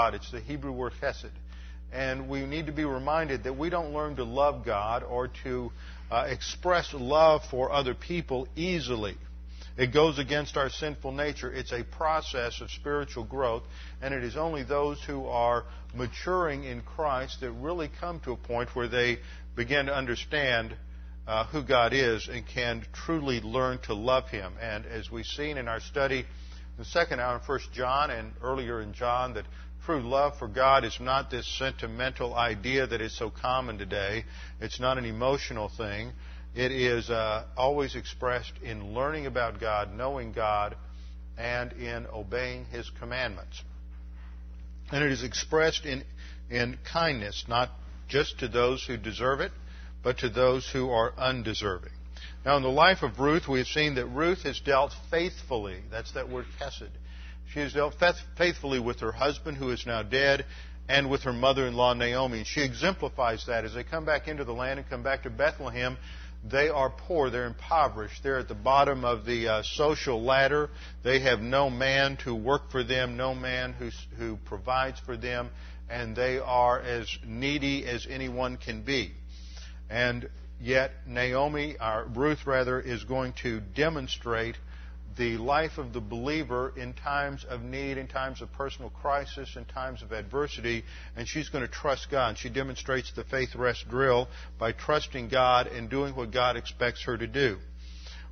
God. It's the Hebrew word chesed. And we need to be reminded that we don't learn to love God or to uh, express love for other people easily. It goes against our sinful nature. It's a process of spiritual growth, and it is only those who are maturing in Christ that really come to a point where they begin to understand uh, who God is and can truly learn to love Him. And as we've seen in our study, the second hour in 1 John and earlier in John, that true love for God is not this sentimental idea that is so common today. It's not an emotional thing. It is uh, always expressed in learning about God, knowing God, and in obeying His commandments. And it is expressed in, in kindness, not just to those who deserve it, but to those who are undeserving. Now, in the life of Ruth, we have seen that Ruth has dealt faithfully. That's that word chesed. She has dealt faithfully with her husband, who is now dead, and with her mother in law, Naomi. And she exemplifies that as they come back into the land and come back to Bethlehem. They are poor. They're impoverished. They're at the bottom of the uh, social ladder. They have no man to work for them, no man who, who provides for them, and they are as needy as anyone can be. And yet, Naomi, or Ruth rather, is going to demonstrate the life of the believer in times of need, in times of personal crisis, in times of adversity, and she's going to trust God. She demonstrates the faith rest drill by trusting God and doing what God expects her to do.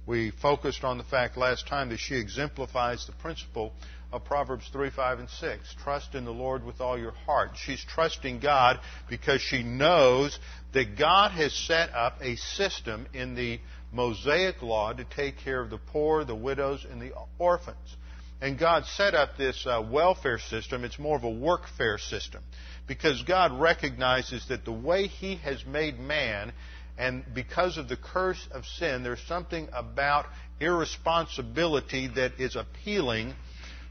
We focused on the fact last time that she exemplifies the principle of Proverbs 3, 5, and 6. Trust in the Lord with all your heart. She's trusting God because she knows that God has set up a system in the Mosaic law to take care of the poor, the widows, and the orphans. And God set up this uh, welfare system. It's more of a workfare system because God recognizes that the way He has made man, and because of the curse of sin, there's something about irresponsibility that is appealing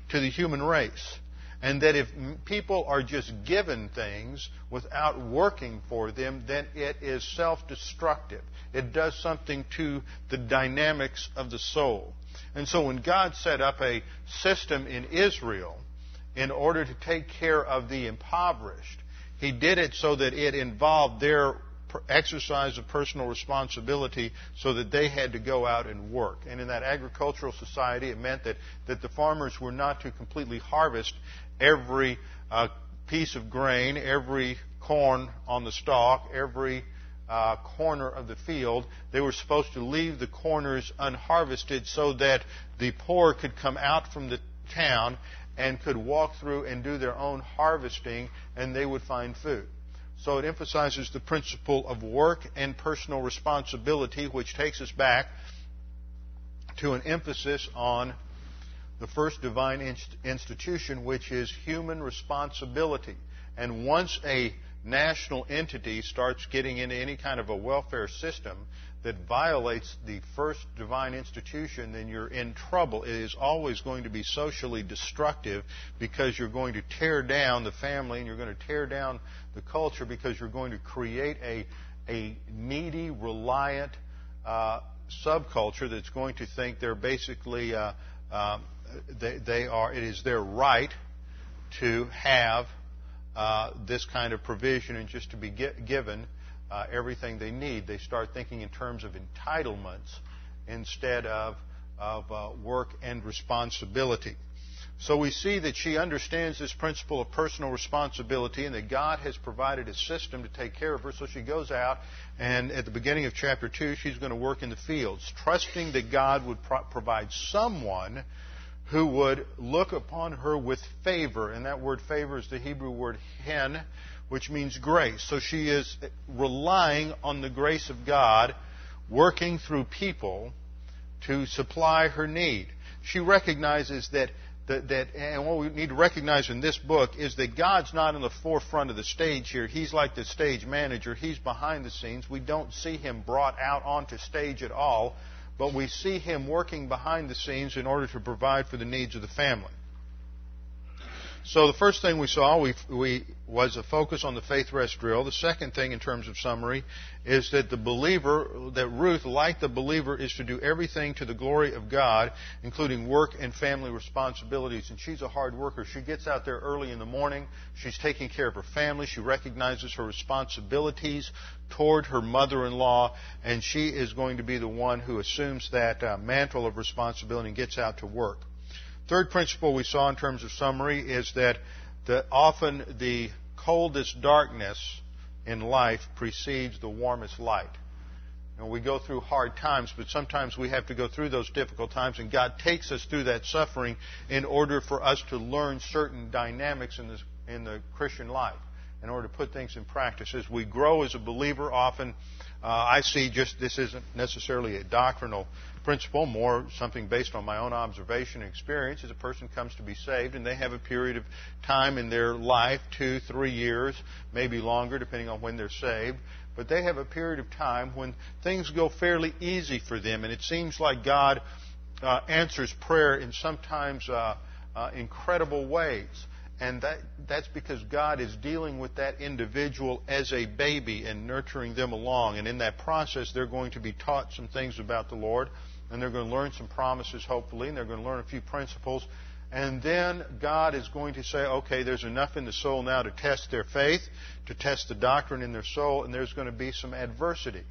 to the human race. And that if people are just given things without working for them, then it is self destructive. It does something to the dynamics of the soul. And so when God set up a system in Israel in order to take care of the impoverished, He did it so that it involved their exercise of personal responsibility so that they had to go out and work. And in that agricultural society, it meant that, that the farmers were not to completely harvest every uh, piece of grain, every corn on the stalk, every uh, corner of the field. They were supposed to leave the corners unharvested so that the poor could come out from the town and could walk through and do their own harvesting and they would find food. So it emphasizes the principle of work and personal responsibility, which takes us back to an emphasis on the first divine inst- institution, which is human responsibility. And once a national entity starts getting into any kind of a welfare system that violates the first divine institution, then you're in trouble. It is always going to be socially destructive because you're going to tear down the family and you're going to tear down the culture because you're going to create a, a needy, reliant uh, subculture that's going to think they're basically uh, um, they, they, are. It is their right to have uh, this kind of provision and just to be given uh, everything they need. They start thinking in terms of entitlements instead of, of uh, work and responsibility. So we see that she understands this principle of personal responsibility and that God has provided a system to take care of her. So she goes out and at the beginning of chapter 2, she's going to work in the fields, trusting that God would pro- provide someone who would look upon her with favor. And that word favor is the Hebrew word hen, which means grace. So she is relying on the grace of God working through people to supply her need. She recognizes that, that, that, and what we need to recognize in this book is that God's not in the forefront of the stage here. He's like the stage manager. He's behind the scenes. We don't see him brought out onto stage at all but we see him working behind the scenes in order to provide for the needs of the family. So the first thing we saw we, we, was a focus on the faith rest drill. The second thing in terms of summary is that the believer, that Ruth, like the believer, is to do everything to the glory of God, including work and family responsibilities. And she's a hard worker. She gets out there early in the morning. She's taking care of her family. She recognizes her responsibilities toward her mother-in-law, and she is going to be the one who assumes that uh, mantle of responsibility and gets out to work. Third principle we saw in terms of summary is that the, often the coldest darkness in life precedes the warmest light. Know, we go through hard times, but sometimes we have to go through those difficult times, and God takes us through that suffering in order for us to learn certain dynamics in, this, in the Christian life, in order to put things in practice. As we grow as a believer, often uh, I see just this isn't necessarily a doctrinal principle, more something based on my own observation and experience, as a person comes to be saved and they have a period of time in their life, two, three years, maybe longer, depending on when they're saved, but they have a period of time when things go fairly easy for them, and it seems like God uh, answers prayer in sometimes uh, uh, incredible ways. And that, that's because God is dealing with that individual as a baby and nurturing them along. And in that process, they're going to be taught some things about the Lord and they're going to learn some promises, hopefully, and they're going to learn a few principles. And then God is going to say, okay, there's enough in the soul now to test their faith, to test the doctrine in their soul, and there's going to be some adversity.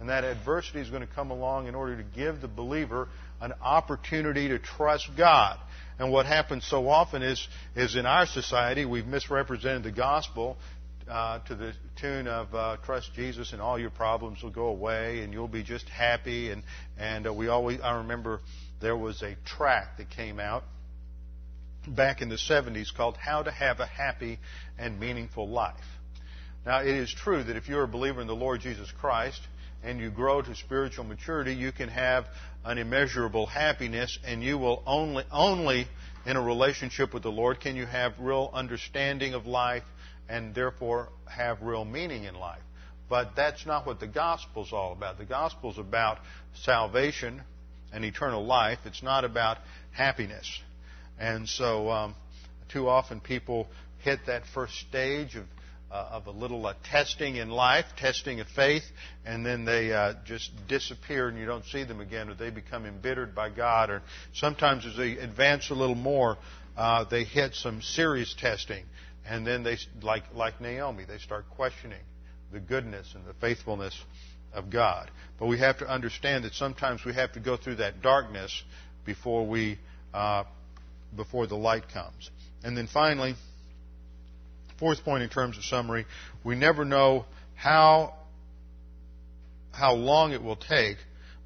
And that adversity is going to come along in order to give the believer an opportunity to trust God. And what happens so often is, is in our society, we've misrepresented the gospel uh, to the tune of uh, "Trust Jesus and all your problems will go away and you'll be just happy." And and uh, we always I remember there was a track that came out back in the 70s called "How to Have a Happy and Meaningful Life." Now it is true that if you're a believer in the Lord Jesus Christ and you grow to spiritual maturity, you can have an immeasurable happiness, and you will only only in a relationship with the Lord can you have real understanding of life and therefore have real meaning in life. But that's not what the gospel's all about. The gospel's about salvation and eternal life. It's not about happiness. And so, um, too often people hit that first stage of uh, of a little uh, testing in life, testing of faith, and then they uh, just disappear and you don't see them again, or they become embittered by God. Or sometimes as they advance a little more, uh, they hit some serious testing and then they, like, like Naomi, they start questioning the goodness and the faithfulness of God. But we have to understand that sometimes we have to go through that darkness before we, uh, before the light comes. And then finally, fourth point in terms of summary, we never know how, how long it will take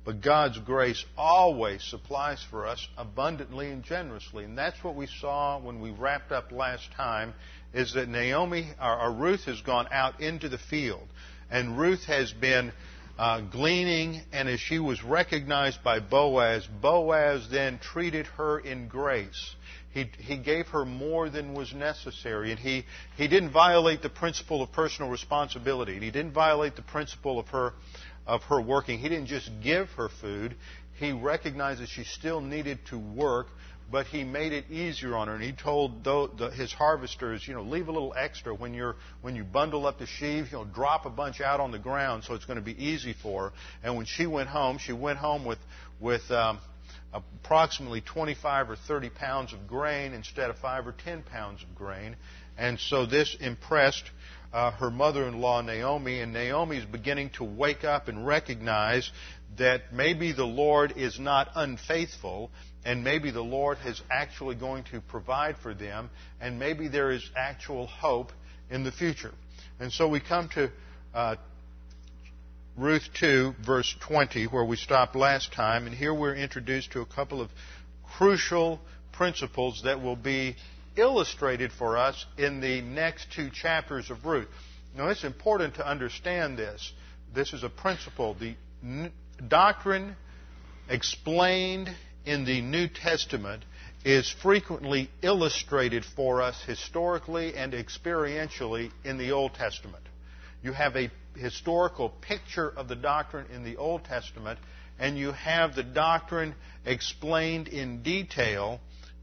but God's grace always supplies for us abundantly and generously. And that's what we saw when we wrapped up last time is that Naomi or, or Ruth has gone out into the field, and Ruth has been uh, gleaning, and as she was recognized by Boaz, Boaz then treated her in grace. He, he gave her more than was necessary, and he, he didn't violate the principle of personal responsibility. He didn't violate the principle of her of her working. He didn't just give her food. He recognized that she still needed to work, but he made it easier on her. And he told his harvesters, you know, leave a little extra when you're when you bundle up the sheaves. You know, drop a bunch out on the ground so it's going to be easy for her. And when she went home, she went home with with um, approximately 25 or 30 pounds of grain instead of five or 10 pounds of grain. And so this impressed uh, her mother-in-law Naomi, and Naomi is beginning to wake up and recognize that maybe the Lord is not unfaithful, and maybe the Lord is actually going to provide for them, and maybe there is actual hope in the future. And so we come to uh, Ruth 2, verse 20, where we stopped last time, and here we're introduced to a couple of crucial principles that will be illustrated for us in the next two chapters of Ruth. Now, it's important to understand this. This is a principle. The doctrine explained in the New Testament is frequently illustrated for us historically and experientially in the Old Testament. You have a historical picture of the doctrine in the Old Testament, and you have the doctrine explained in detail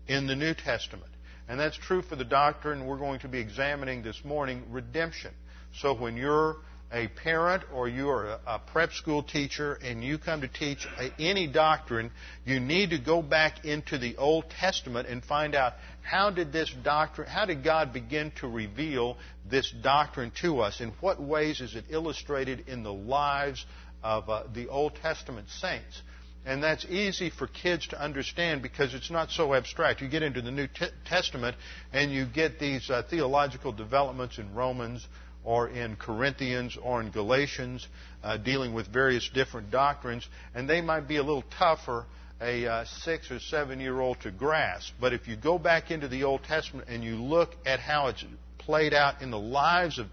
in the New Testament. And that's true for the doctrine we're going to be examining this morning redemption. So when you're a parent or you are a, prep school teacher and you come to teach any doctrine, you need to go back into the Old Testament and find out how did this doctrine, how did God begin to reveal this doctrine to us? In what ways is it illustrated in the lives of uh, the Old Testament saints? And that's easy for kids to understand because it's not so abstract. You get into the New Testament and you get these uh, theological developments in Romans or in Corinthians or in Galatians, uh, dealing with various different doctrines, and they might be a little tougher a uh, six or seven year old to grasp. But if you go back into the Old Testament and you look at how it's played out in the lives of,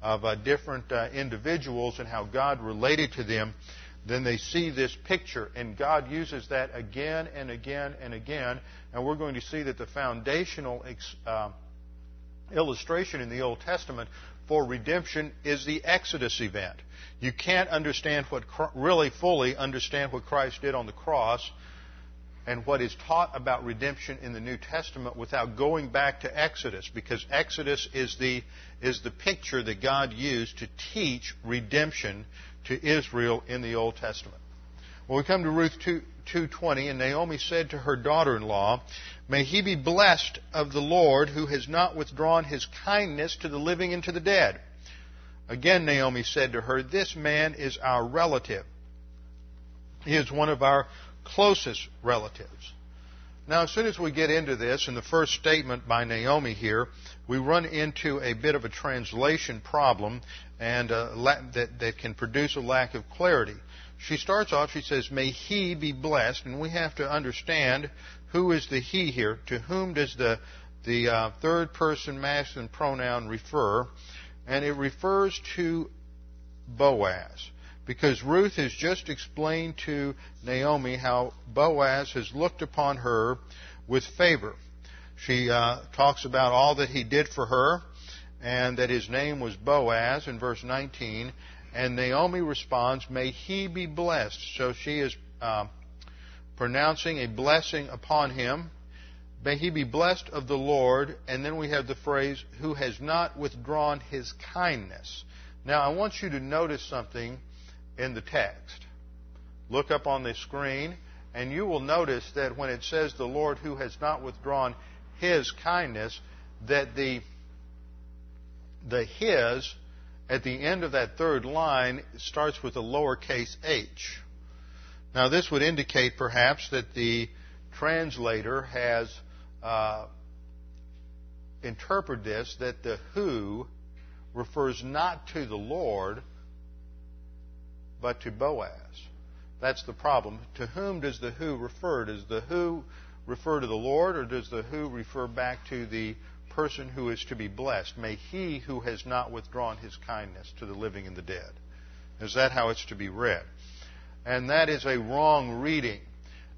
of uh, different uh, individuals and how God related to them, then they see this picture, and God uses that again and again and again. And we're going to see that the foundational ex, uh, illustration in the Old Testament for redemption is the Exodus event. You can't understand what really fully understand what Christ did on the cross and what is taught about redemption in the New Testament without going back to Exodus because Exodus is the is the picture that God used to teach redemption to Israel in the Old Testament. When we come to Ruth 2, 2.20, and Naomi said to her daughter-in-law, May he be blessed of the Lord who has not withdrawn his kindness to the living and to the dead. Again, Naomi said to her, This man is our relative. He is one of our closest relatives. Now, as soon as we get into this, in the first statement by Naomi here, we run into a bit of a translation problem and uh, that, that can produce a lack of clarity she starts off, she says, May he be blessed. And we have to understand who is the he here. To whom does the, the uh, third person masculine pronoun refer? And it refers to Boaz. Because Ruth has just explained to Naomi how Boaz has looked upon her with favor. She uh, talks about all that he did for her and that his name was Boaz in verse 19 and Naomi responds, May he be blessed. So she is uh, pronouncing a blessing upon him. May he be blessed of the Lord. And then we have the phrase, who has not withdrawn his kindness. Now, I want you to notice something in the text. Look up on the screen, and you will notice that when it says the Lord who has not withdrawn his kindness, that the, the his at the end of that third line starts with a lowercase h. Now, this would indicate perhaps that the translator has uh, interpreted this that the who refers not to the Lord, but to Boaz. That's the problem. To whom does the who refer? Does the who refer to the Lord, or does the who refer back to the person who is to be blessed. May he who has not withdrawn his kindness to the living and the dead. Is that how it's to be read? And that is a wrong reading.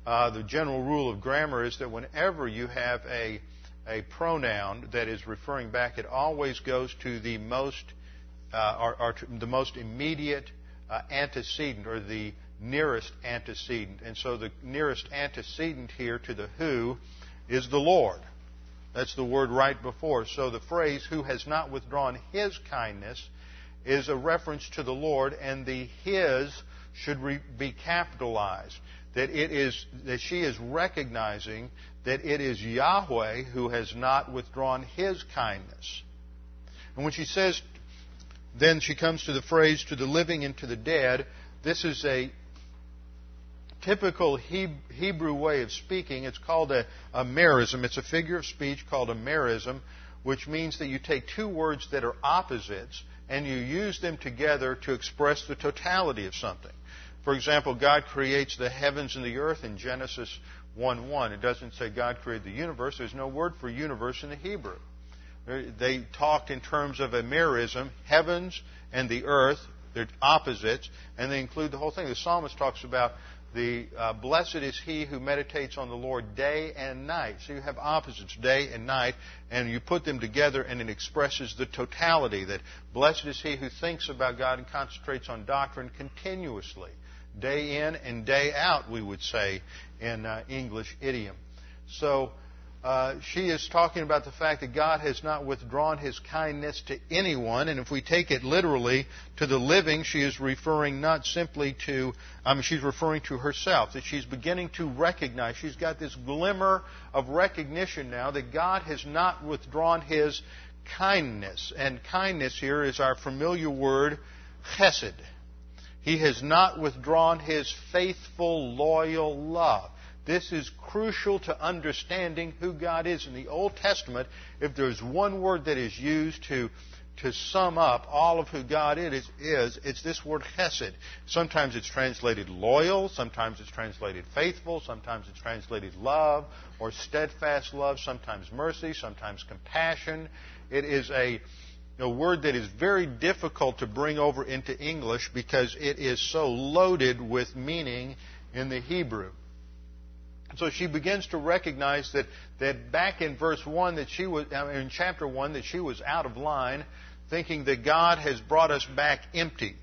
Uh, the general rule of grammar is that whenever you have a, a pronoun that is referring back, it always goes to the most, uh, or, or the most immediate uh, antecedent or the nearest antecedent. And so the nearest antecedent here to the who is the Lord. That's the word right before. So the phrase, who has not withdrawn his kindness, is a reference to the Lord, and the his should re- be capitalized. That it is, that she is recognizing that it is Yahweh who has not withdrawn his kindness. And when she says, then she comes to the phrase, to the living and to the dead, this is a typical Hebrew way of speaking. It's called a, a merism. It's a figure of speech called a merism, which means that you take two words that are opposites and you use them together to express the totality of something. For example, God creates the heavens and the earth in Genesis 1 1. It doesn't say God created the universe. There's no word for universe in the Hebrew. They talked in terms of a merism, heavens and the earth, they're opposites, and they include the whole thing. The psalmist talks about the uh, blessed is he who meditates on the Lord day and night. So you have opposites, day and night, and you put them together and it expresses the totality that blessed is he who thinks about God and concentrates on doctrine continuously. Day in and day out, we would say in uh, English idiom. So uh, she is talking about the fact that God has not withdrawn his kindness to anyone. And if we take it literally to the living, she is referring not simply to, I mean, she's referring to herself, that she's beginning to recognize, she's got this glimmer of recognition now that God has not withdrawn his kindness. And kindness here is our familiar word, chesed. He has not withdrawn his faithful, loyal love. This is crucial to understanding who God is. In the Old Testament, if there's one word that is used to, to sum up all of who God is, is, it's this word hesed. Sometimes it's translated loyal, sometimes it's translated faithful, sometimes it's translated love or steadfast love, sometimes mercy, sometimes compassion. It is a, a word that is very difficult to bring over into English because it is so loaded with meaning in the Hebrew. So she begins to recognize that, that back in verse 1 that she was, in chapter 1, that she was out of line, thinking that God has brought us back empty.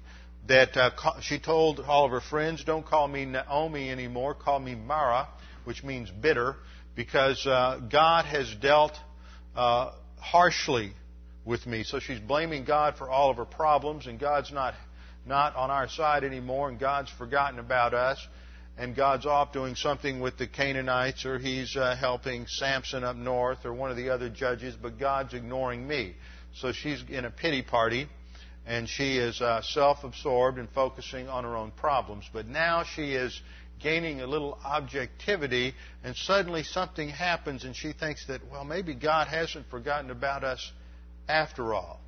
That uh, she told all of her friends, don't call me Naomi anymore, call me Mara, which means bitter, because uh, God has dealt uh, harshly with me. So she's blaming God for all of her problems, and God's not, not on our side anymore, and God's forgotten about us and God's off doing something with the Canaanites, or He's uh, helping Samson up north, or one of the other judges, but God's ignoring me. So she's in a pity party, and she is uh, self absorbed and focusing on her own problems. But now she is gaining a little objectivity, and suddenly something happens, and she thinks that, well, maybe God hasn't forgotten about us after all.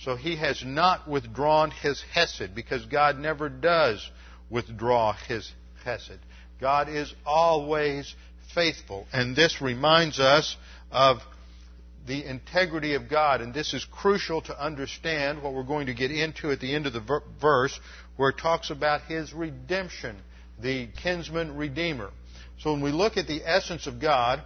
So he has not withdrawn his Hesed, because God never does withdraw his chesed. God is always faithful. And this reminds us of the integrity of God. And this is crucial to understand what we're going to get into at the end of the verse, where it talks about his redemption, the kinsman redeemer. So when we look at the essence of God,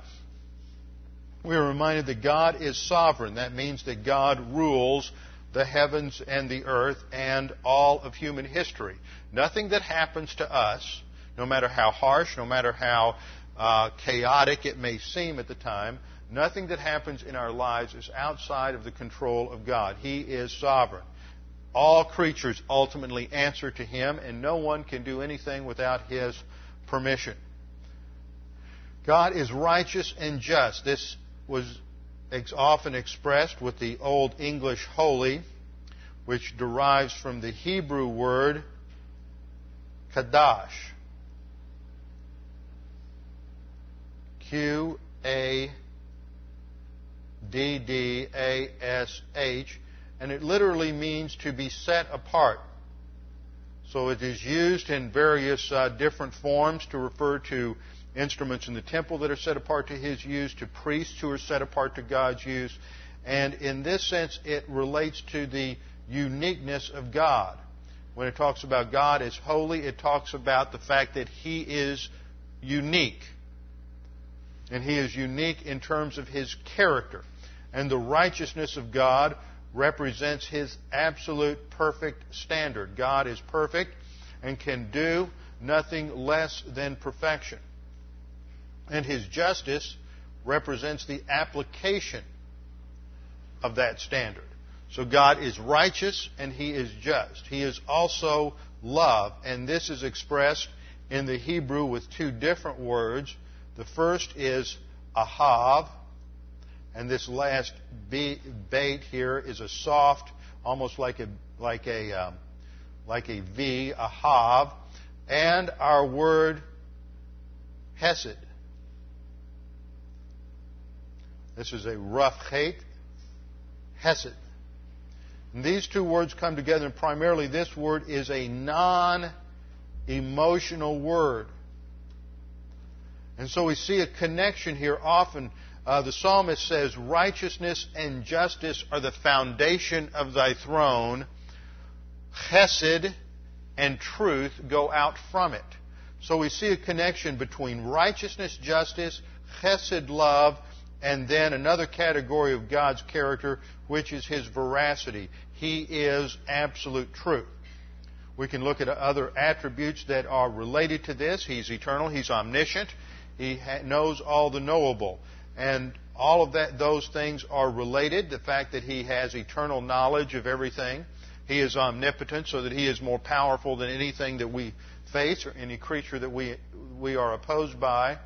we are reminded that God is sovereign. That means that God rules the heavens and the earth and all of human history. Nothing that happens to us no matter how harsh, no matter how uh, chaotic it may seem at the time, nothing that happens in our lives is outside of the control of God. He is sovereign. All creatures ultimately answer to Him, and no one can do anything without His permission. God is righteous and just. This was often expressed with the Old English holy, which derives from the Hebrew word kadash. Q A D D A S H, and it literally means to be set apart. So it is used in various uh, different forms to refer to instruments in the temple that are set apart to His use, to priests who are set apart to God's use, and in this sense it relates to the uniqueness of God. When it talks about God as holy, it talks about the fact that He is unique. And he is unique in terms of his character. And the righteousness of God represents his absolute perfect standard. God is perfect and can do nothing less than perfection. And his justice represents the application of that standard. So God is righteous and he is just. He is also love, and this is expressed in the Hebrew with two different words the first is ahav, and this last bait here is a soft, almost like a like a um, like a V, ahav, and our word hesed. This is a rough hate, hesed. And these two words come together, and primarily this word is a non emotional word. And so we see a connection here often. Uh, the psalmist says, Righteousness and justice are the foundation of thy throne. Chesed and truth go out from it. So we see a connection between righteousness, justice, chesed, love, and then another category of God's character, which is his veracity. He is absolute truth. We can look at other attributes that are related to this. He's eternal, he's omniscient, he knows all the knowable. And all of that, those things are related. The fact that he has eternal knowledge of everything. He is omnipotent, so that he is more powerful than anything that we face or any creature that we, we are opposed by.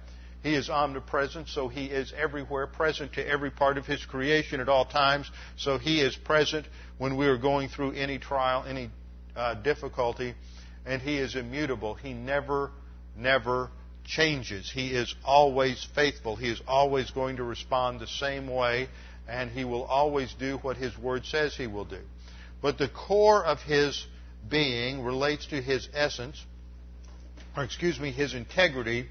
He is omnipresent, so he is everywhere, present to every part of his creation at all times. So he is present when we are going through any trial, any uh, difficulty, and he is immutable. He never, never changes. He is always faithful. He is always going to respond the same way, and he will always do what his word says he will do. But the core of his being relates to his essence, or excuse me, his integrity.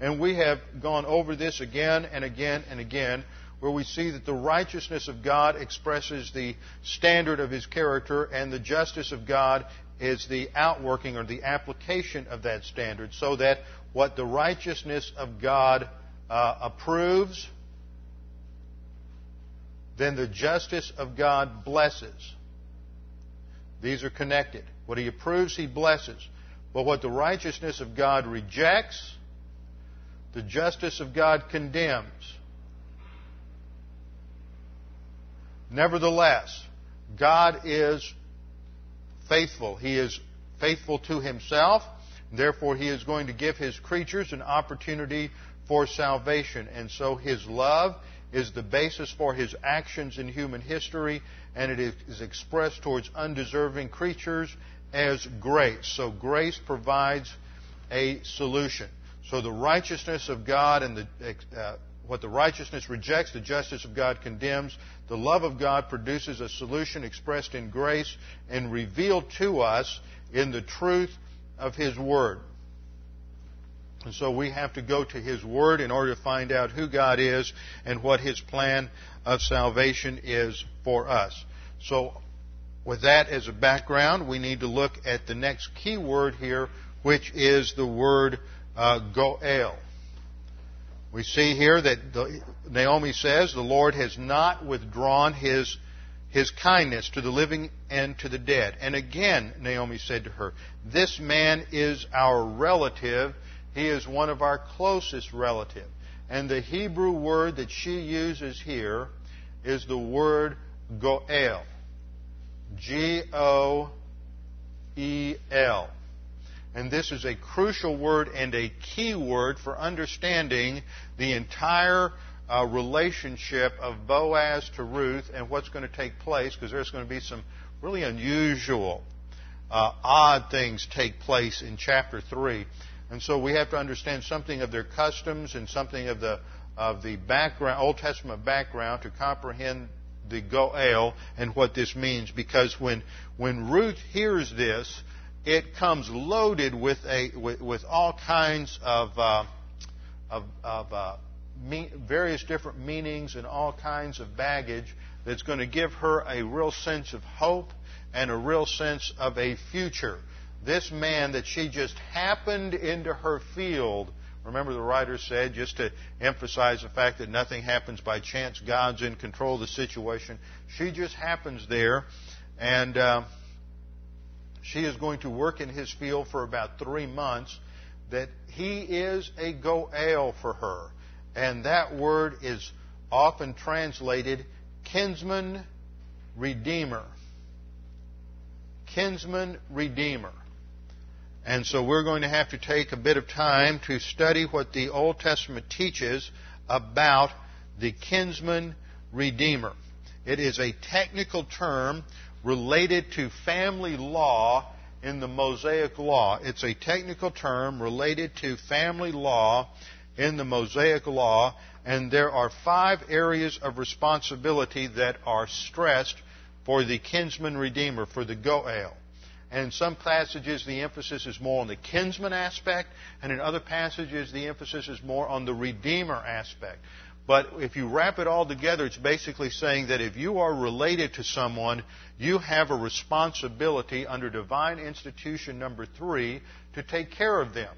And we have gone over this again and again and again, where we see that the righteousness of God expresses the standard of his character, and the justice of God is the outworking or the application of that standard, so that what the righteousness of God uh, approves, then the justice of God blesses. These are connected. What he approves, he blesses. But what the righteousness of God rejects, the justice of God condemns. Nevertheless, God is faithful. He is faithful to himself. Therefore, he is going to give his creatures an opportunity for salvation. And so his love is the basis for his actions in human history, and it is expressed towards undeserving creatures as grace. So grace provides a solution. So the righteousness of God and the, uh, what the righteousness rejects, the justice of God condemns. The love of God produces a solution expressed in grace and revealed to us in the truth of His Word. And so we have to go to His Word in order to find out who God is and what His plan of salvation is for us. So, with that as a background, we need to look at the next key word here, which is the word uh, goel. We see here that the, Naomi says the Lord has not withdrawn his, his kindness to the living and to the dead. And again, Naomi said to her, This man is our relative he is one of our closest relative. And the Hebrew word that she uses here is the word goel. G O E L. And this is a crucial word and a key word for understanding the entire uh, relationship of Boaz to Ruth and what's going to take place, because there's going to be some really unusual, uh, odd things take place in chapter 3. And so we have to understand something of their customs and something of the of the background, Old Testament background, to comprehend the Goel and what this means. Because when when Ruth hears this, it comes loaded with a with, with all kinds of uh, of, of uh, various different meanings and all kinds of baggage that's going to give her a real sense of hope and a real sense of a future this man that she just happened into her field. Remember, the writer said, just to emphasize the fact that nothing happens by chance, God's in control of the situation. She just happens there, and uh, she is going to work in his field for about three months. That he is a goel for her. And that word is often translated kinsman redeemer. Kinsman redeemer. And so we're going to have to take a bit of time to study what the Old Testament teaches about the kinsman redeemer. It is a technical term related to family law in the Mosaic Law. It's a technical term related to family law in the Mosaic Law, and there are five areas of responsibility that are stressed for the kinsman redeemer, for the Goel. And in some passages, the emphasis is more on the kinsman aspect, and in other passages, the emphasis is more on the redeemer aspect. But if you wrap it all together, it's basically saying that if you are related to someone, you have a responsibility under divine institution number three to take care of them.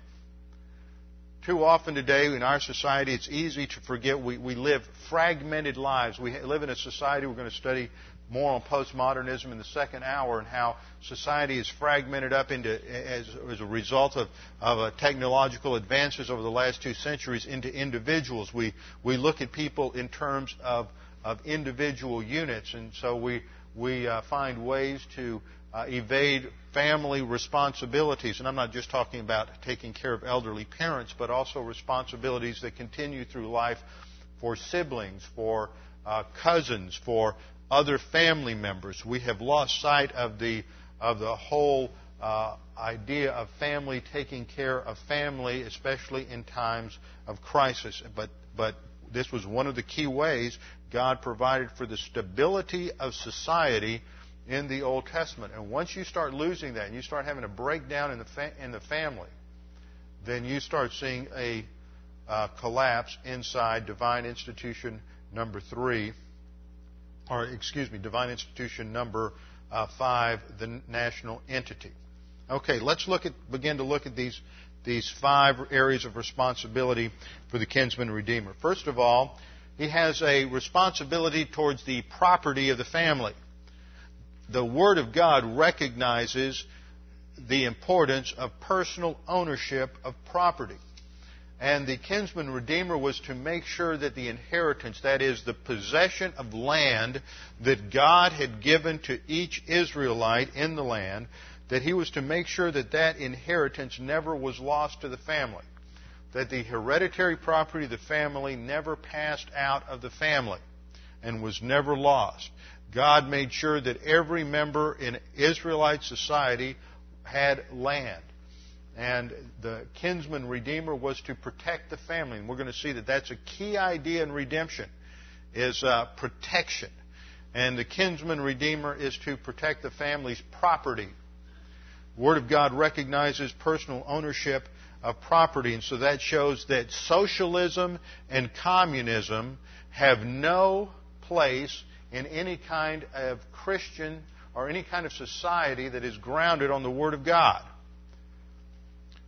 Too often today in our society, it's easy to forget we, we live fragmented lives. We live in a society, we're going to study more on postmodernism in the second hour and how society is fragmented up into, as, as a result of, of uh, technological advances over the last two centuries, into individuals. We, we look at people in terms of, of individual units, and so we, we uh, find ways to uh, evade family responsibilities. And I'm not just talking about taking care of elderly parents, but also responsibilities that continue through life for siblings, for uh, cousins, for other family members. We have lost sight of the, of the whole uh, idea of family taking care of family, especially in times of crisis. But, but this was one of the key ways God provided for the stability of society in the Old Testament. And once you start losing that and you start having a breakdown in the, fa- in the family, then you start seeing a uh, collapse inside divine institution number three or excuse me, divine institution number uh, five, the national entity. Okay, let's look at begin to look at these these five areas of responsibility for the kinsman redeemer. First of all, he has a responsibility towards the property of the family. The Word of God recognizes the importance of personal ownership of property. And the kinsman redeemer was to make sure that the inheritance, that is, the possession of land that God had given to each Israelite in the land, that he was to make sure that that inheritance never was lost to the family. That the hereditary property of the family never passed out of the family and was never lost. God made sure that every member in Israelite society had land and the kinsman redeemer was to protect the family. And we're going to see that that's a key idea in redemption is uh, protection. And the kinsman redeemer is to protect the family's property. The Word of God recognizes personal ownership of property, and so that shows that socialism and communism have no place in any kind of Christian or any kind of society that is grounded on the Word of God.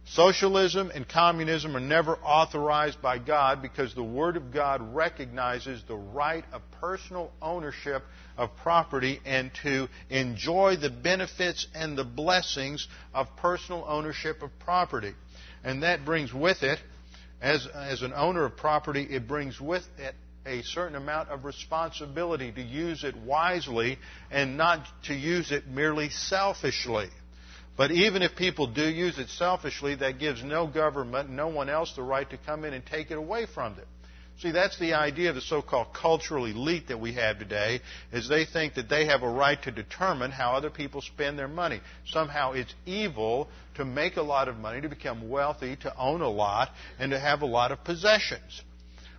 Socialism and communism are never authorized by God because the Word of God recognizes the right of personal ownership of property and to enjoy the benefits and the blessings of personal ownership of property. And that brings with it, as, as an owner of property, it brings with it a certain amount of responsibility to use it wisely and not to use it merely selfishly. But even if people do use it selfishly, that gives no government, no one else the right to come in and take it away from them. See, that's the idea of the so-called cultural elite that we have today, is they think that they have a right to determine how other people spend their money. Somehow it's evil to make a lot of money, to become wealthy, to own a lot, and to have a lot of possessions.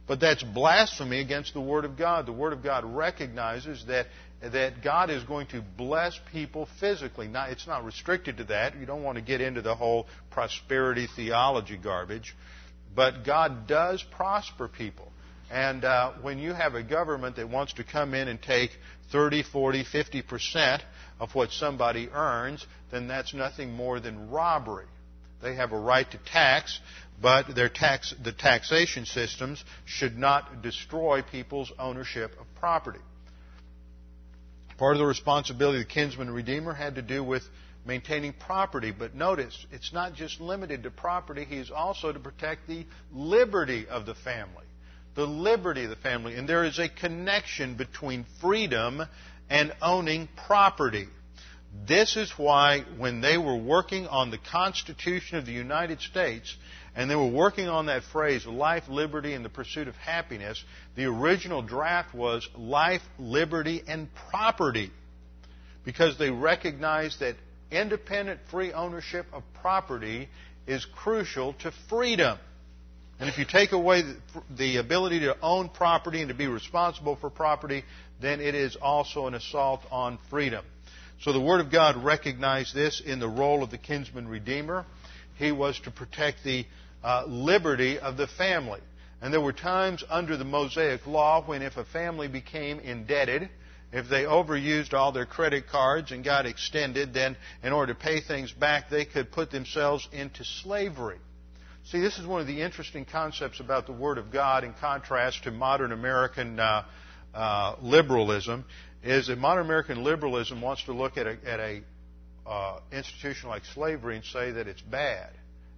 But that's blasphemy against the Word of God. The Word of God recognizes that that God is going to bless people physically. Now, it's not restricted to that. You don't want to get into the whole prosperity theology garbage. But God does prosper people. And uh, when you have a government that wants to come in and take 30, 40, 50 percent of what somebody earns, then that's nothing more than robbery. They have a right to tax, but their tax, the taxation systems should not destroy people's ownership of property. Part of the responsibility of the kinsman redeemer had to do with maintaining property. But notice, it's not just limited to property, he is also to protect the liberty of the family. The liberty of the family. And there is a connection between freedom and owning property. This is why, when they were working on the Constitution of the United States, and they were working on that phrase, life, liberty, and the pursuit of happiness. The original draft was life, liberty, and property because they recognized that independent, free ownership of property is crucial to freedom. And if you take away the ability to own property and to be responsible for property, then it is also an assault on freedom. So the Word of God recognized this in the role of the kinsman redeemer. He was to protect the uh, liberty of the family. And there were times under the Mosaic law when if a family became indebted, if they overused all their credit cards and got extended, then in order to pay things back, they could put themselves into slavery. See, this is one of the interesting concepts about the Word of God in contrast to modern American uh, uh, liberalism, is that modern American liberalism wants to look at a, at a uh, institution like slavery and say that it's bad.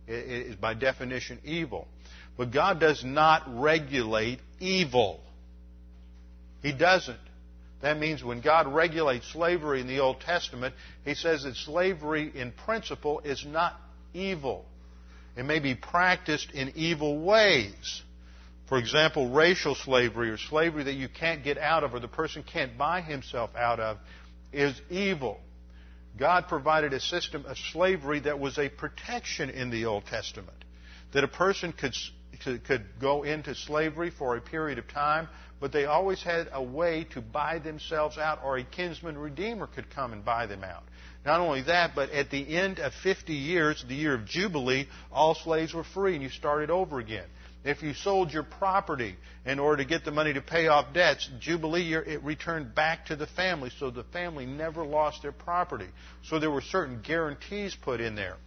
Is by definition evil. But God does not regulate evil. He doesn't. That means when God regulates slavery in the Old Testament, He says that slavery in principle is not evil. It may be practiced in evil ways. For example, racial slavery or slavery that you can't get out of or the person can't buy himself out of is evil. God provided a system of slavery that was a protection in the Old Testament. That a person could, could go into slavery for a period of time, but they always had a way to buy themselves out, or a kinsman redeemer could come and buy them out. Not only that, but at the end of 50 years, the year of Jubilee, all slaves were free and you started over again. If you sold your property in order to get the money to pay off debts, Jubilee year, it returned back to the family, so the family never lost their property. So there were certain guarantees put in there.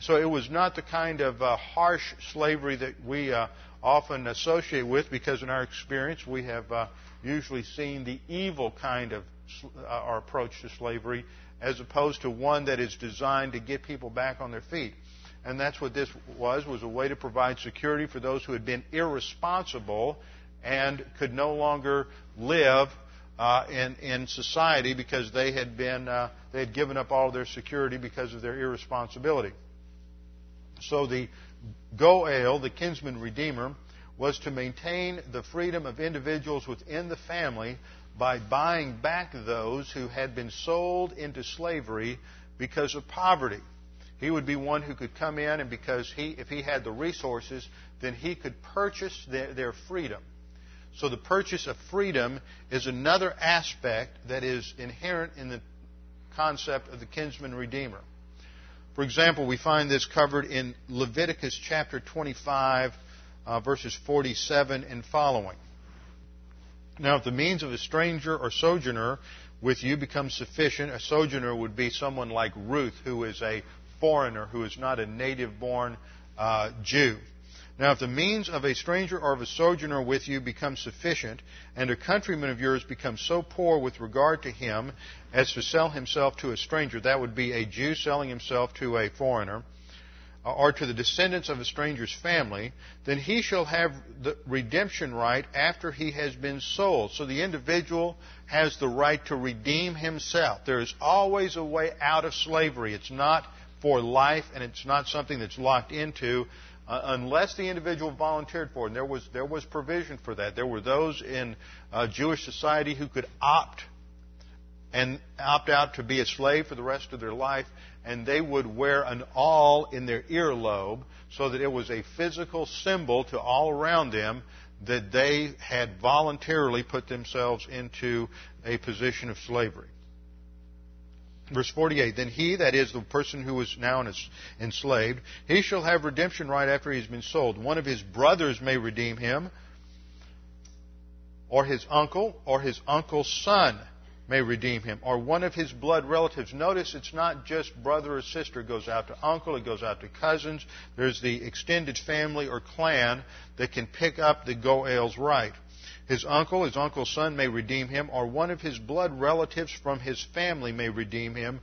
So it was not the kind of uh, harsh slavery that we uh, often associate with, because in our experience we have uh, usually seen the evil kind of uh, our approach to slavery, as opposed to one that is designed to get people back on their feet. And that's what this was, was a way to provide security for those who had been irresponsible and could no longer live uh, in, in society because they had been uh, they had given up all their security because of their irresponsibility. So the Goel, the kinsman redeemer, was to maintain the freedom of individuals within the family by buying back those who had been sold into slavery because of poverty. He would be one who could come in, and because he, if he had the resources, then he could purchase their, their freedom. So the purchase of freedom is another aspect that is inherent in the concept of the kinsman redeemer. For example, we find this covered in Leviticus chapter 25, uh, verses 47 and following. Now, if the means of a stranger or sojourner with you becomes sufficient, a sojourner would be someone like Ruth, who is a foreigner who is not a native born uh, Jew. Now, if the means of a stranger or of a sojourner with you become sufficient, and a countryman of yours becomes so poor with regard to him as to sell himself to a stranger, that would be a Jew selling himself to a foreigner, uh, or to the descendants of a stranger's family, then he shall have the redemption right after he has been sold. So the individual has the right to redeem himself. There is always a way out of slavery. It's not for life, and it's not something that's locked into uh, unless the individual volunteered for it. And there was there was provision for that. There were those in uh, Jewish society who could opt and opt out to be a slave for the rest of their life, and they would wear an awl in their earlobe so that it was a physical symbol to all around them that they had voluntarily put themselves into a position of slavery. Verse 48, then he, that is the person who is now enslaved, he shall have redemption right after he has been sold. One of his brothers may redeem him, or his uncle, or his uncle's son may redeem him, or one of his blood relatives. Notice it's not just brother or sister. It goes out to uncle, it goes out to cousins. There's the extended family or clan that can pick up the Goel's right. His uncle, his uncle's son may redeem him, or one of his blood relatives from his family may redeem him,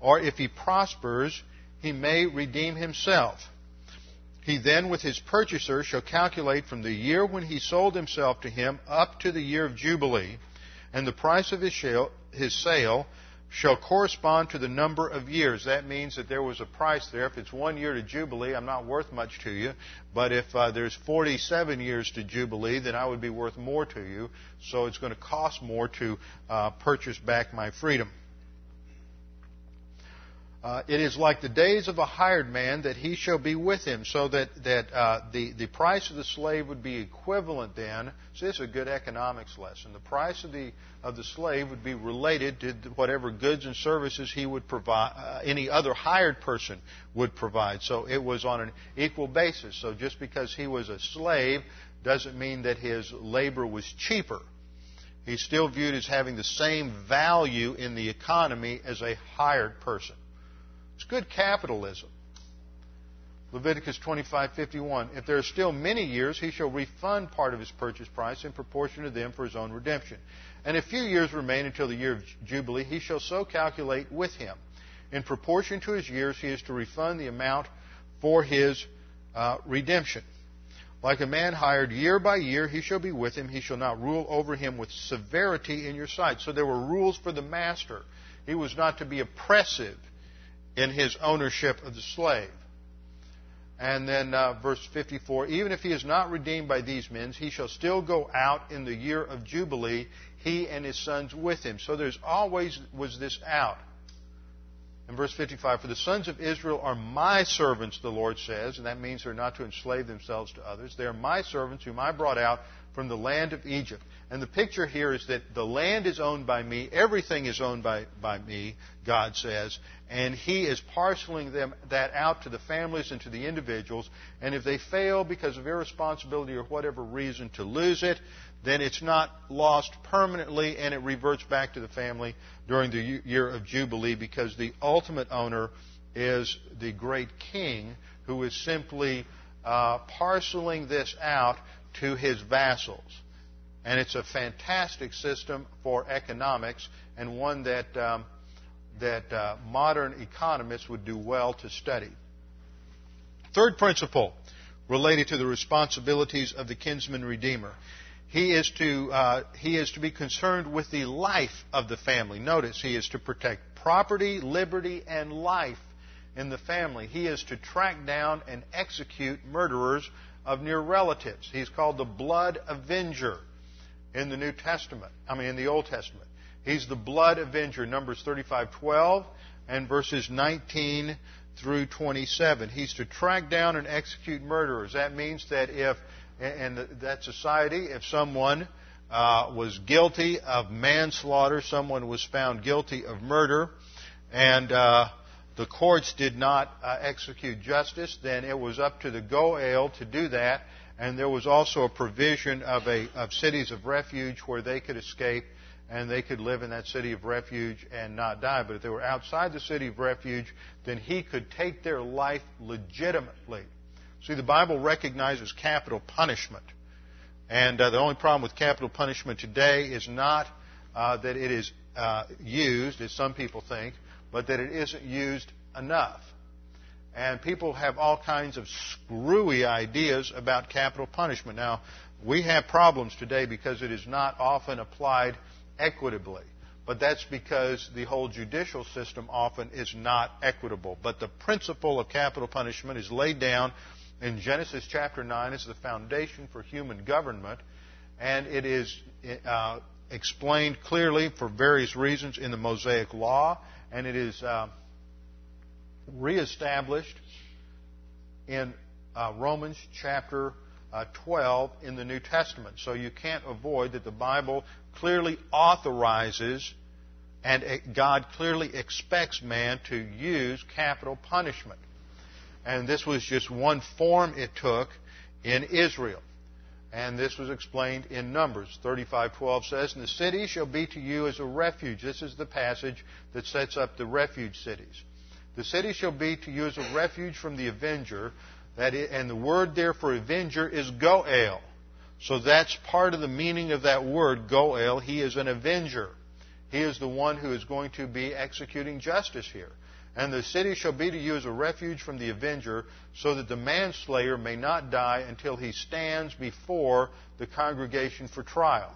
or if he prospers, he may redeem himself. He then, with his purchaser, shall calculate from the year when he sold himself to him up to the year of Jubilee, and the price of his sale shall correspond to the number of years. That means that there was a price there. If it's one year to Jubilee, I'm not worth much to you. But if uh, there's 47 years to Jubilee, then I would be worth more to you. So it's going to cost more to uh, purchase back my freedom. Uh, it is like the days of a hired man that he shall be with him, so that that uh, the the price of the slave would be equivalent then. So this is a good economics lesson. The price of the of the slave would be related to whatever goods and services he would provide, uh, any other hired person would provide. So it was on an equal basis. So just because he was a slave doesn't mean that his labor was cheaper. He's still viewed as having the same value in the economy as a hired person. It's good capitalism. Leviticus 25:51 If there are still many years he shall refund part of his purchase price in proportion to them for his own redemption. and if few years remain until the year of Jubilee, he shall so calculate with him. In proportion to his years, he is to refund the amount for his uh, redemption. Like a man hired year by year, he shall be with him. He shall not rule over him with severity in your sight. So there were rules for the master. He was not to be oppressive in his ownership of the slave. And then uh, verse 54 Even if he is not redeemed by these men, he shall still go out in the year of Jubilee, he and his sons with him. So there's always was this out. In verse 55, For the sons of Israel are my servants, the Lord says, and that means they're not to enslave themselves to others. They are my servants whom I brought out from the land of Egypt. And the picture here is that the land is owned by me, everything is owned by, by me, God says, and He is parceling them that out to the families and to the individuals. And if they fail because of irresponsibility or whatever reason to lose it, then it's not lost permanently and it reverts back to the family during the year of Jubilee because the ultimate owner is the great king who is simply uh, parceling this out to his vassals. And it's a fantastic system for economics and one that, um, that uh, modern economists would do well to study. Third principle related to the responsibilities of the kinsman redeemer. He is to, uh, he is to be concerned with the life of the family. Notice, he is to protect property, liberty, and life in the family. He is to track down and execute murderers of near relatives. He's called the blood avenger in the New Testament. I mean, in the Old Testament. He's the blood avenger, Numbers 35:12 and verses 19 through 27. He's to track down and execute murderers. That means that if in that society, if someone uh, was guilty of manslaughter, someone was found guilty of murder, and uh, the courts did not uh, execute justice, then it was up to the Goel to do that. And there was also a provision of, a, of cities of refuge where they could escape and they could live in that city of refuge and not die. But if they were outside the city of refuge, then he could take their life legitimately. See, the Bible recognizes capital punishment. And uh, the only problem with capital punishment today is not uh, that it is uh, used, as some people think, but that it isn't used enough. And people have all kinds of screwy ideas about capital punishment. Now, we have problems today because it is not often applied equitably. But that's because the whole judicial system often is not equitable. But the principle of capital punishment is laid down in Genesis chapter 9 as the foundation for human government, and it is uh, explained clearly for various reasons in the Mosaic Law and it is uh, reestablished in uh, Romans chapter uh, 12 in the New Testament. So you can't avoid that the Bible clearly authorizes and God clearly expects man to use capital punishment. And this was just one form it took in Israel. And this was explained in Numbers 35:12 says, "And the city shall be to you as a refuge." This is the passage that sets up the refuge cities. The city shall be to you as a refuge from the avenger. That it, and the word there for avenger is goel. So that's part of the meaning of that word, goel. He is an avenger. He is the one who is going to be executing justice here. And the city shall be to you as a refuge from the avenger, so that the manslayer may not die until he stands before the congregation for trial.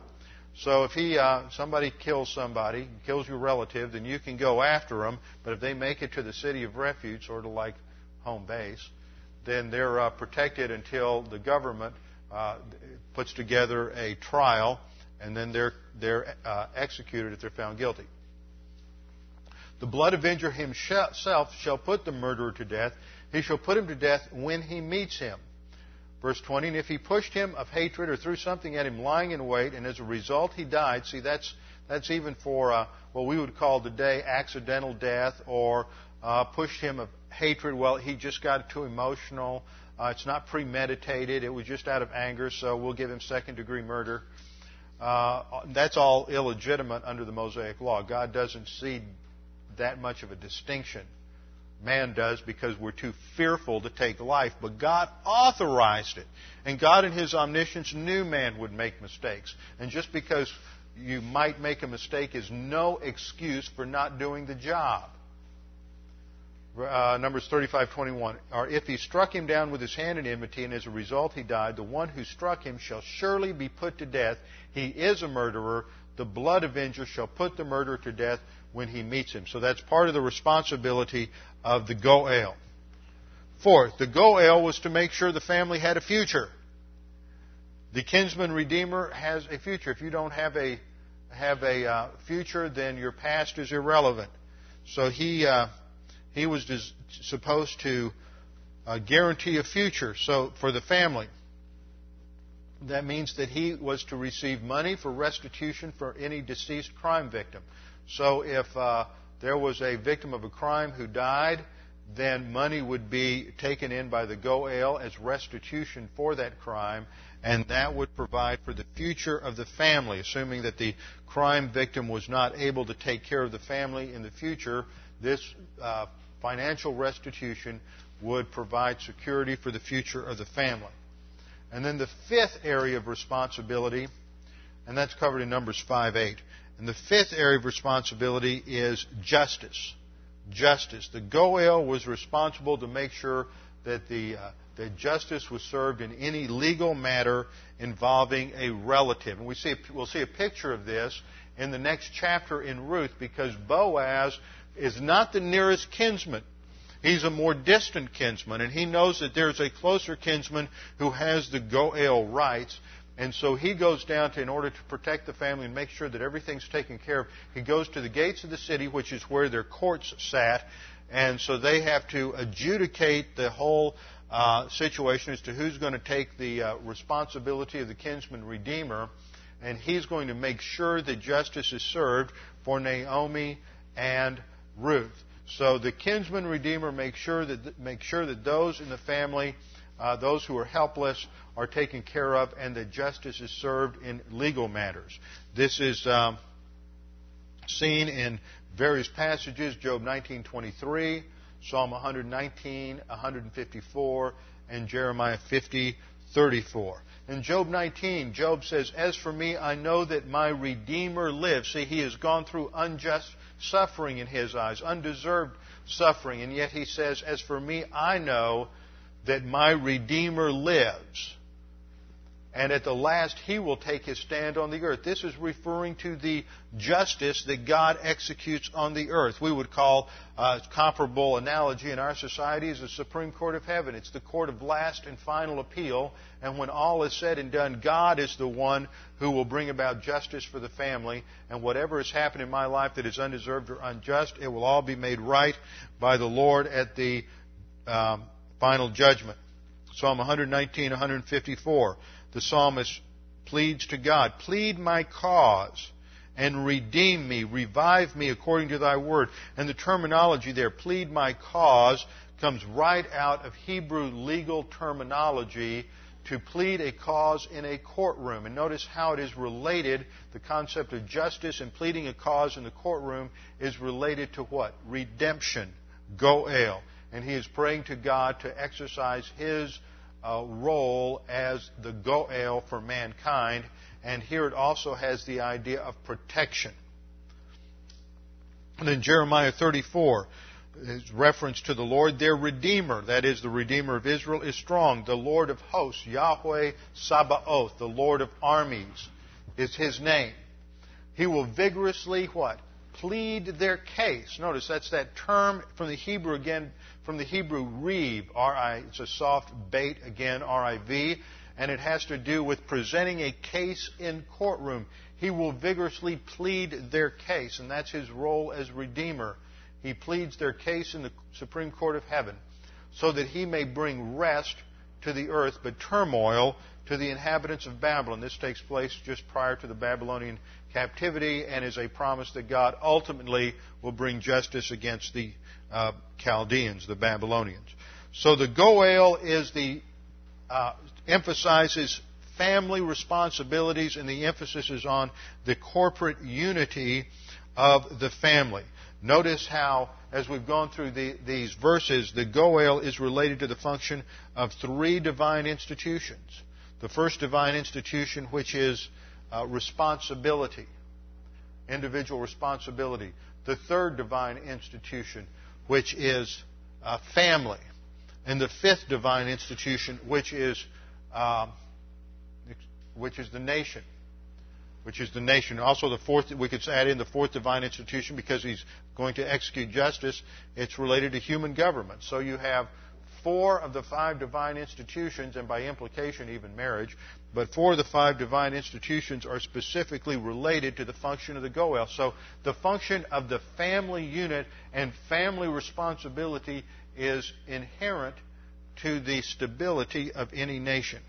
So if he uh, somebody kills somebody, kills your relative, then you can go after them. But if they make it to the city of refuge, sort of like home base, then they're uh, protected until the government uh, puts together a trial, and then they're they're uh, executed if they're found guilty. The blood avenger himself shall put the murderer to death. He shall put him to death when he meets him. Verse 20, and if he pushed him of hatred or threw something at him lying in wait, and as a result he died, see, that's, that's even for uh, what we would call today accidental death, or uh, pushed him of hatred. Well, he just got too emotional. Uh, it's not premeditated. It was just out of anger, so we'll give him second degree murder. Uh, that's all illegitimate under the Mosaic Law. God doesn't see that much of a distinction. Man does because we're too fearful to take life. But God authorized it. And God, in His omniscience, knew man would make mistakes. And just because you might make a mistake is no excuse for not doing the job. Uh, Numbers 35:21. Or if he struck him down with his hand in enmity, and as a result he died, the one who struck him shall surely be put to death. He is a murderer. The blood avenger shall put the murderer to death when he meets him. So that's part of the responsibility of the Goel. Fourth, the Goel was to make sure the family had a future. The kinsman redeemer has a future. If you don't have a have a uh, future, then your past is irrelevant. So he uh, he was supposed to uh, guarantee a future. So for the family, that means that he was to receive money for restitution for any deceased crime victim. So if uh, there was a victim of a crime who died, then money would be taken in by the Goel as restitution for that crime, and that would provide for the future of the family, assuming that the crime victim was not able to take care of the family in the future. This uh, financial restitution would provide security for the future of the family. And then the fifth area of responsibility, and that's covered in Numbers 5 8. And the fifth area of responsibility is justice. Justice. The Goel was responsible to make sure that the uh, that justice was served in any legal matter involving a relative. And we see, we'll see a picture of this in the next chapter in Ruth because Boaz is not the nearest kinsman. He's a more distant kinsman, and he knows that there's a closer kinsman who has the Goel rights. And so he goes down to, in order to protect the family and make sure that everything's taken care of, he goes to the gates of the city, which is where their courts sat. And so they have to adjudicate the whole uh, situation as to who's going to take the uh, responsibility of the kinsman redeemer. And he's going to make sure that justice is served for Naomi and Ruth. So the kinsman redeemer makes sure that make sure that those in the family, uh, those who are helpless, are taken care of, and that justice is served in legal matters. This is um, seen in various passages: Job 19:23, Psalm 119, 154, and Jeremiah 50:34. In Job 19, Job says, As for me, I know that my Redeemer lives. See, he has gone through unjust suffering in his eyes, undeserved suffering, and yet he says, As for me, I know that my Redeemer lives and at the last he will take his stand on the earth. This is referring to the justice that God executes on the earth. We would call a comparable analogy in our society is the Supreme Court of Heaven. It's the court of last and final appeal, and when all is said and done, God is the one who will bring about justice for the family, and whatever has happened in my life that is undeserved or unjust, it will all be made right by the Lord at the um, final judgment. Psalm 119, 154 the psalmist pleads to God, Plead my cause and redeem me, revive me according to thy word. And the terminology there, plead my cause, comes right out of Hebrew legal terminology to plead a cause in a courtroom. And notice how it is related. The concept of justice and pleading a cause in the courtroom is related to what? Redemption. Goel. And he is praying to God to exercise his uh, role as the Goel for mankind, and here it also has the idea of protection. And in Jeremiah 34, is reference to the Lord, their Redeemer, that is, the Redeemer of Israel, is strong. The Lord of hosts, Yahweh Sabaoth, the Lord of armies, is his name. He will vigorously what? Plead their case. Notice that's that term from the Hebrew again from the Hebrew riv, R-I, it's a soft bait, again, R-I-V, and it has to do with presenting a case in courtroom. He will vigorously plead their case, and that's his role as Redeemer. He pleads their case in the Supreme Court of Heaven so that he may bring rest to the earth, but turmoil to the inhabitants of Babylon. This takes place just prior to the Babylonian captivity and is a promise that God ultimately will bring justice against the uh, Chaldeans, the Babylonians. So the Goel is the uh, emphasizes family responsibilities, and the emphasis is on the corporate unity of the family. Notice how, as we've gone through the, these verses, the Goel is related to the function of three divine institutions. The first divine institution, which is uh, responsibility. individual responsibility. The third divine institution, which is uh, family. And the fifth divine institution, which is, uh, which is the nation which is the nation. Also, the fourth, we could add in the fourth divine institution because he's going to execute justice. It's related to human government. So you have four of the five divine institutions, and by implication, even marriage, but four of the five divine institutions are specifically related to the function of the Goel. So the function of the family unit and family responsibility is inherent to the stability of any nation.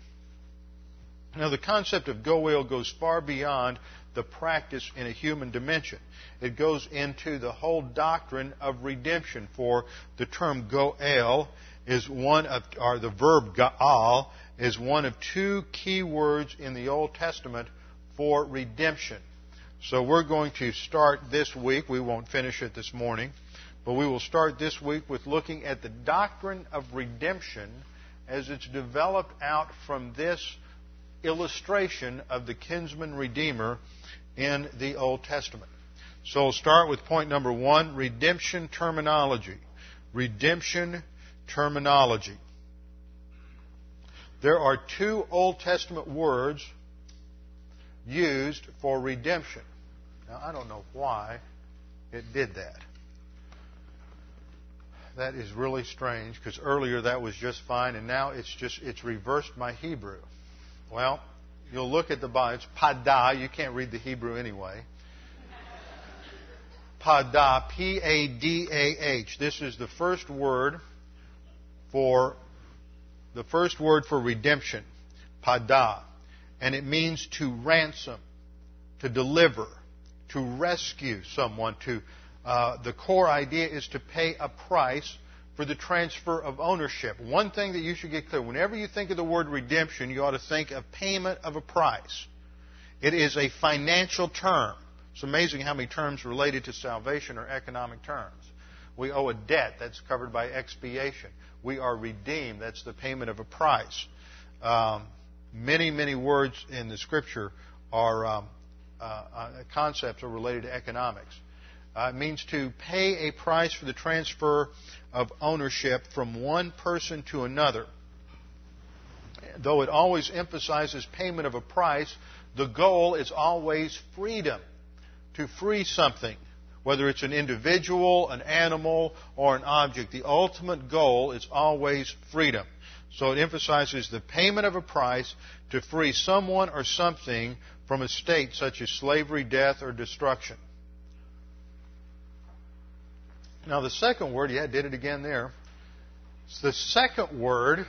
Now, the concept of goel goes far beyond the practice in a human dimension. It goes into the whole doctrine of redemption. For the term goel is one of, or the verb gaal is one of two key words in the Old Testament for redemption. So we're going to start this week. We won't finish it this morning, but we will start this week with looking at the doctrine of redemption as it's developed out from this illustration of the kinsman redeemer in the Old Testament. So we'll start with point number one redemption terminology. Redemption terminology. There are two Old Testament words used for redemption. Now, I don't know why it did that. That is really strange because earlier that was just fine and now it's just, it's reversed my Hebrew. Well, you'll look at the Bible. It's pada. You can't read the Hebrew anyway. Pada, P A D A H. This is the first word for the first word for redemption. Pada. And it means to ransom, to deliver, to rescue someone. To uh, the core idea is to pay a price for the transfer of ownership. One thing that you should get clear whenever you think of the word redemption, you ought to think of payment of a price. It is a financial term. It's amazing how many terms related to salvation are economic terms. We owe a debt that's covered by expiation. We are redeemed. That's the payment of a price. Um, many, many words in the Scripture are um, uh, uh, concepts are related to economics. Uh, it means to pay a price for the transfer of ownership from one person to another. Though it always emphasizes payment of a price, the goal is always freedom to free something, whether it's an individual, an animal, or an object. The ultimate goal is always freedom. So it emphasizes the payment of a price to free someone or something from a state such as slavery, death, or destruction. Now, the second word, yeah, I did it again there. The second word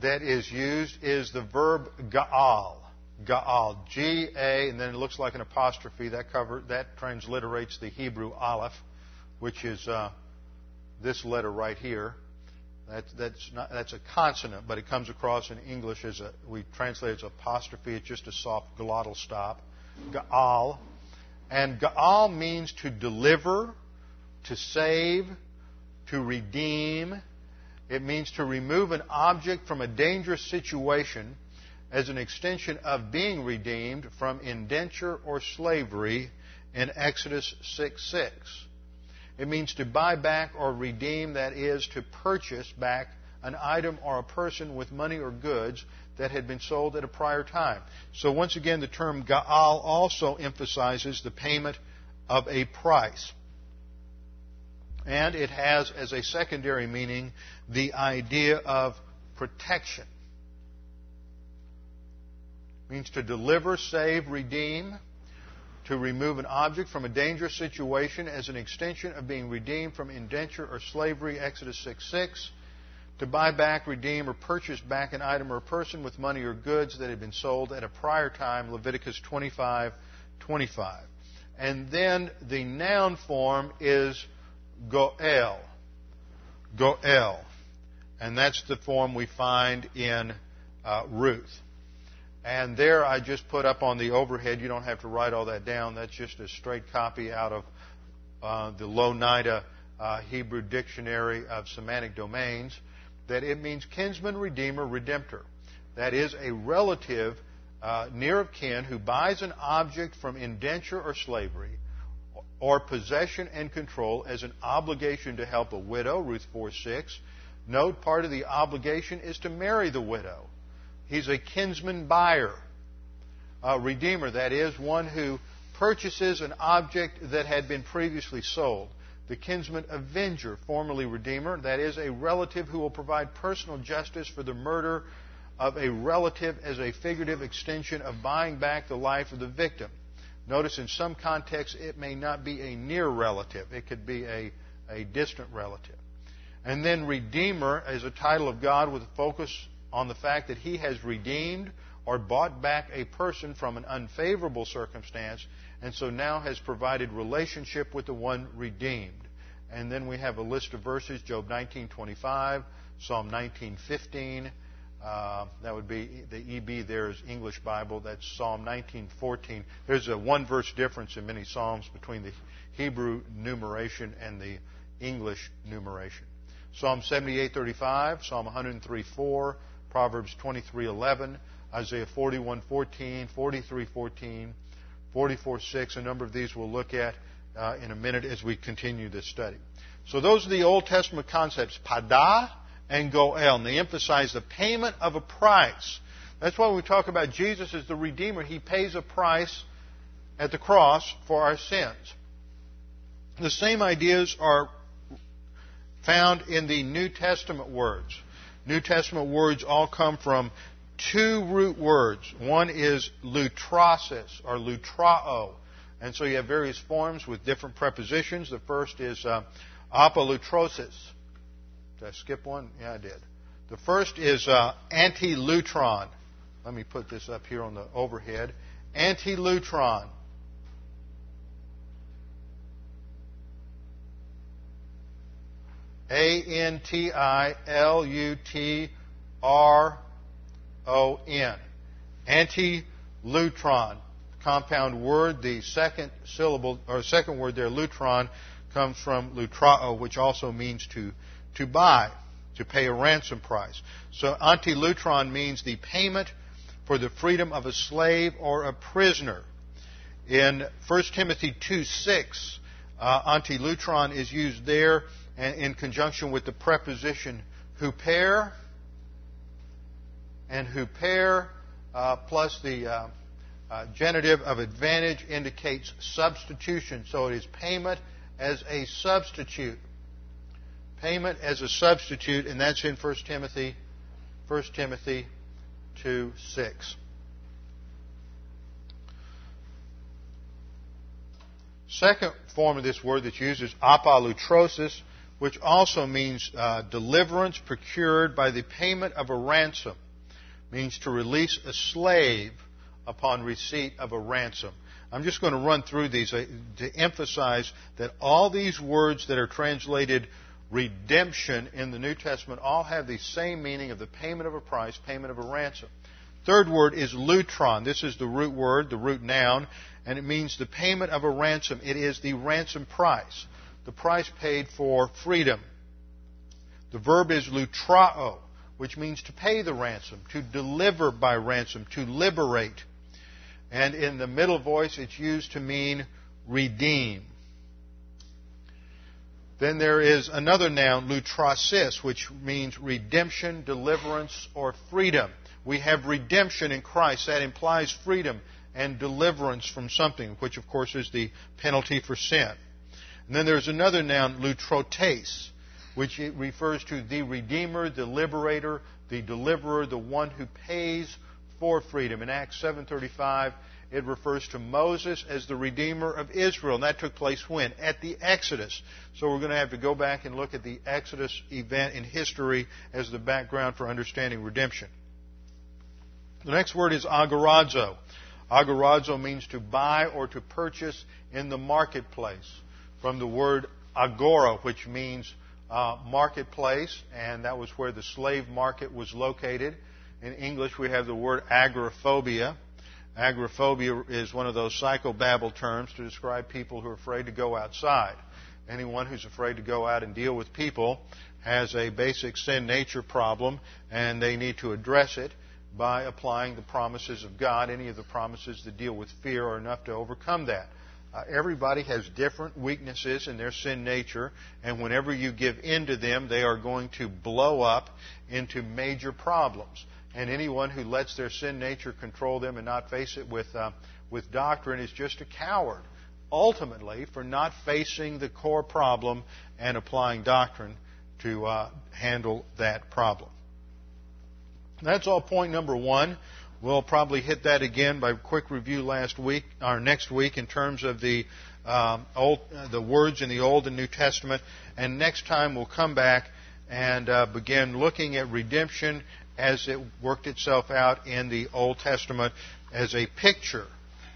that is used is the verb gaal. Gaal. G A, and then it looks like an apostrophe. That cover that transliterates the Hebrew aleph, which is uh, this letter right here. That, that's not, that's a consonant, but it comes across in English as a we translate it as apostrophe. It's just a soft glottal stop. Gaal, and Gaal means to deliver to save, to redeem. It means to remove an object from a dangerous situation as an extension of being redeemed from indenture or slavery in Exodus 6 6. It means to buy back or redeem, that is, to purchase back an item or a person with money or goods that had been sold at a prior time. So, once again, the term Gaal also emphasizes the payment of a price. And it has as a secondary meaning the idea of protection. Means to deliver, save, redeem, to remove an object from a dangerous situation as an extension of being redeemed from indenture or slavery, Exodus 6 6. To buy back, redeem, or purchase back an item or a person with money or goods that had been sold at a prior time, Leviticus 25 25. And then the noun form is Goel. Goel. And that's the form we find in uh, Ruth. And there I just put up on the overhead, you don't have to write all that down. That's just a straight copy out of uh, the Louw-Nida uh, Hebrew Dictionary of Semantic Domains, that it means kinsman, redeemer, redemptor. That is a relative uh, near of kin who buys an object from indenture or slavery or possession and control as an obligation to help a widow, Ruth 4 6. Note part of the obligation is to marry the widow. He's a kinsman buyer, a redeemer, that is, one who purchases an object that had been previously sold. The kinsman avenger, formerly redeemer, that is, a relative who will provide personal justice for the murder of a relative as a figurative extension of buying back the life of the victim. Notice in some contexts it may not be a near relative, it could be a, a distant relative. And then Redeemer is a title of God with a focus on the fact that He has redeemed or bought back a person from an unfavorable circumstance and so now has provided relationship with the one redeemed. And then we have a list of verses Job 19:25, Psalm 19:15, uh, that would be the EB there is English Bible. That's Psalm 19:14. There's a one verse difference in many psalms between the Hebrew numeration and the English numeration. Psalm 78:35, Psalm 103:4, Proverbs 23:11, Isaiah 41:14, 43:14, 44:6. A number of these we'll look at uh, in a minute as we continue this study. So those are the Old Testament concepts: pada, and Goel. And they emphasize the payment of a price. That's why we talk about Jesus as the Redeemer. He pays a price at the cross for our sins. The same ideas are found in the New Testament words. New Testament words all come from two root words. One is lutrosis or lutrao. And so you have various forms with different prepositions. The first is uh, apolutrosis. Did I skip one? Yeah, I did. The first is uh, anti-lutron. Let me put this up here on the overhead. Anti-lutron. A N T I L U T R O N. Anti-lutron. Compound word. The second syllable or second word there, lutron, comes from lutrao, which also means to to buy, to pay a ransom price. So anti-lutron means the payment for the freedom of a slave or a prisoner. In 1 Timothy 2 6, uh, anti-lutron is used there in conjunction with the preposition huper and huper uh, plus the uh, uh, genitive of advantage indicates substitution. So it is payment as a substitute payment as a substitute, and that's in 1 Timothy, 1 Timothy 2 6. Second form of this word that's used is apolutrosis, which also means uh, deliverance procured by the payment of a ransom. Means to release a slave upon receipt of a ransom. I'm just going to run through these uh, to emphasize that all these words that are translated redemption in the New Testament all have the same meaning of the payment of a price, payment of a ransom. Third word is lutron. This is the root word, the root noun, and it means the payment of a ransom. It is the ransom price, the price paid for freedom. The verb is lutrao, which means to pay the ransom, to deliver by ransom, to liberate. And in the middle voice, it's used to mean redeem. Then there is another noun, lutrosis, which means redemption, deliverance, or freedom. We have redemption in Christ. That implies freedom and deliverance from something, which of course is the penalty for sin. And then there's another noun, lutrotes, which refers to the Redeemer, the Liberator, the Deliverer, the one who pays for freedom. In Acts 7.35, it refers to Moses as the Redeemer of Israel. And that took place when? At the Exodus. So we're going to have to go back and look at the Exodus event in history as the background for understanding redemption. The next word is agorazo. Agorazo means to buy or to purchase in the marketplace. From the word agora, which means uh, marketplace, and that was where the slave market was located. In English, we have the word agoraphobia. Agoraphobia is one of those psychobabble terms to describe people who are afraid to go outside. Anyone who's afraid to go out and deal with people has a basic sin nature problem, and they need to address it. by applying the promises of God. Any of the promises that deal with fear are enough to overcome that. Uh, everybody has different weaknesses in their sin nature, and whenever you give in to them, they are going to blow up into major problems. And anyone who lets their sin nature control them and not face it with, uh, with doctrine is just a coward, ultimately, for not facing the core problem and applying doctrine to uh, handle that problem. That's all point number one. We'll probably hit that again by quick review last week or next week in terms of the um, old, uh, the words in the Old and New Testament. And next time we'll come back and uh, begin looking at redemption as it worked itself out in the Old Testament as a picture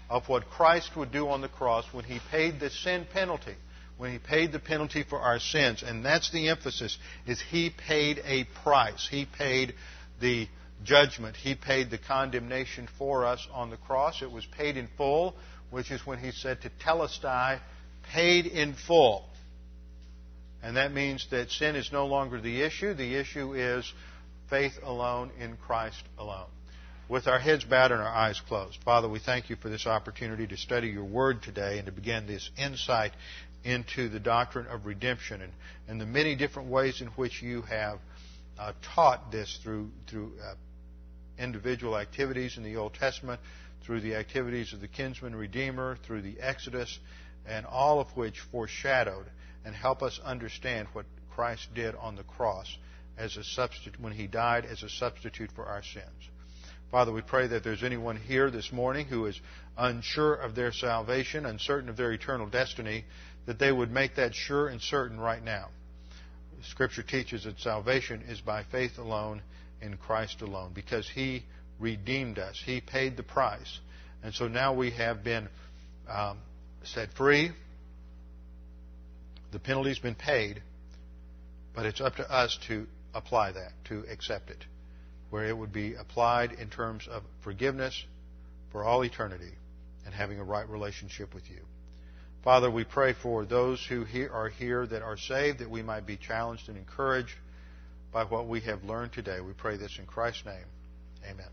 of what Christ would do on the cross when he paid the sin penalty when he paid the penalty for our sins and that's the emphasis is he paid a price he paid the judgment. He paid the condemnation for us on the cross. It was paid in full, which is when he said tetelestai, paid in full. And that means that sin is no longer the issue. The issue is faith alone in Christ alone. With our heads bowed and our eyes closed, Father, we thank you for this opportunity to study your word today and to begin this insight into the doctrine of redemption and, and the many different ways in which you have uh, taught this through through uh, individual activities in the Old Testament, through the activities of the kinsman redeemer, through the Exodus, and all of which foreshadowed and help us understand what Christ did on the cross as a substitute when he died as a substitute for our sins. Father, we pray that there's anyone here this morning who is unsure of their salvation, uncertain of their eternal destiny, that they would make that sure and certain right now. Scripture teaches that salvation is by faith alone in Christ alone because He redeemed us. He paid the price. And so now we have been um, set free. The penalty's been paid, but it's up to us to apply that, to accept it, where it would be applied in terms of forgiveness for all eternity and having a right relationship with you. Father, we pray for those who are here that are saved, that we might be challenged and encouraged by what we have learned today. We pray this in Christ's name. Amen.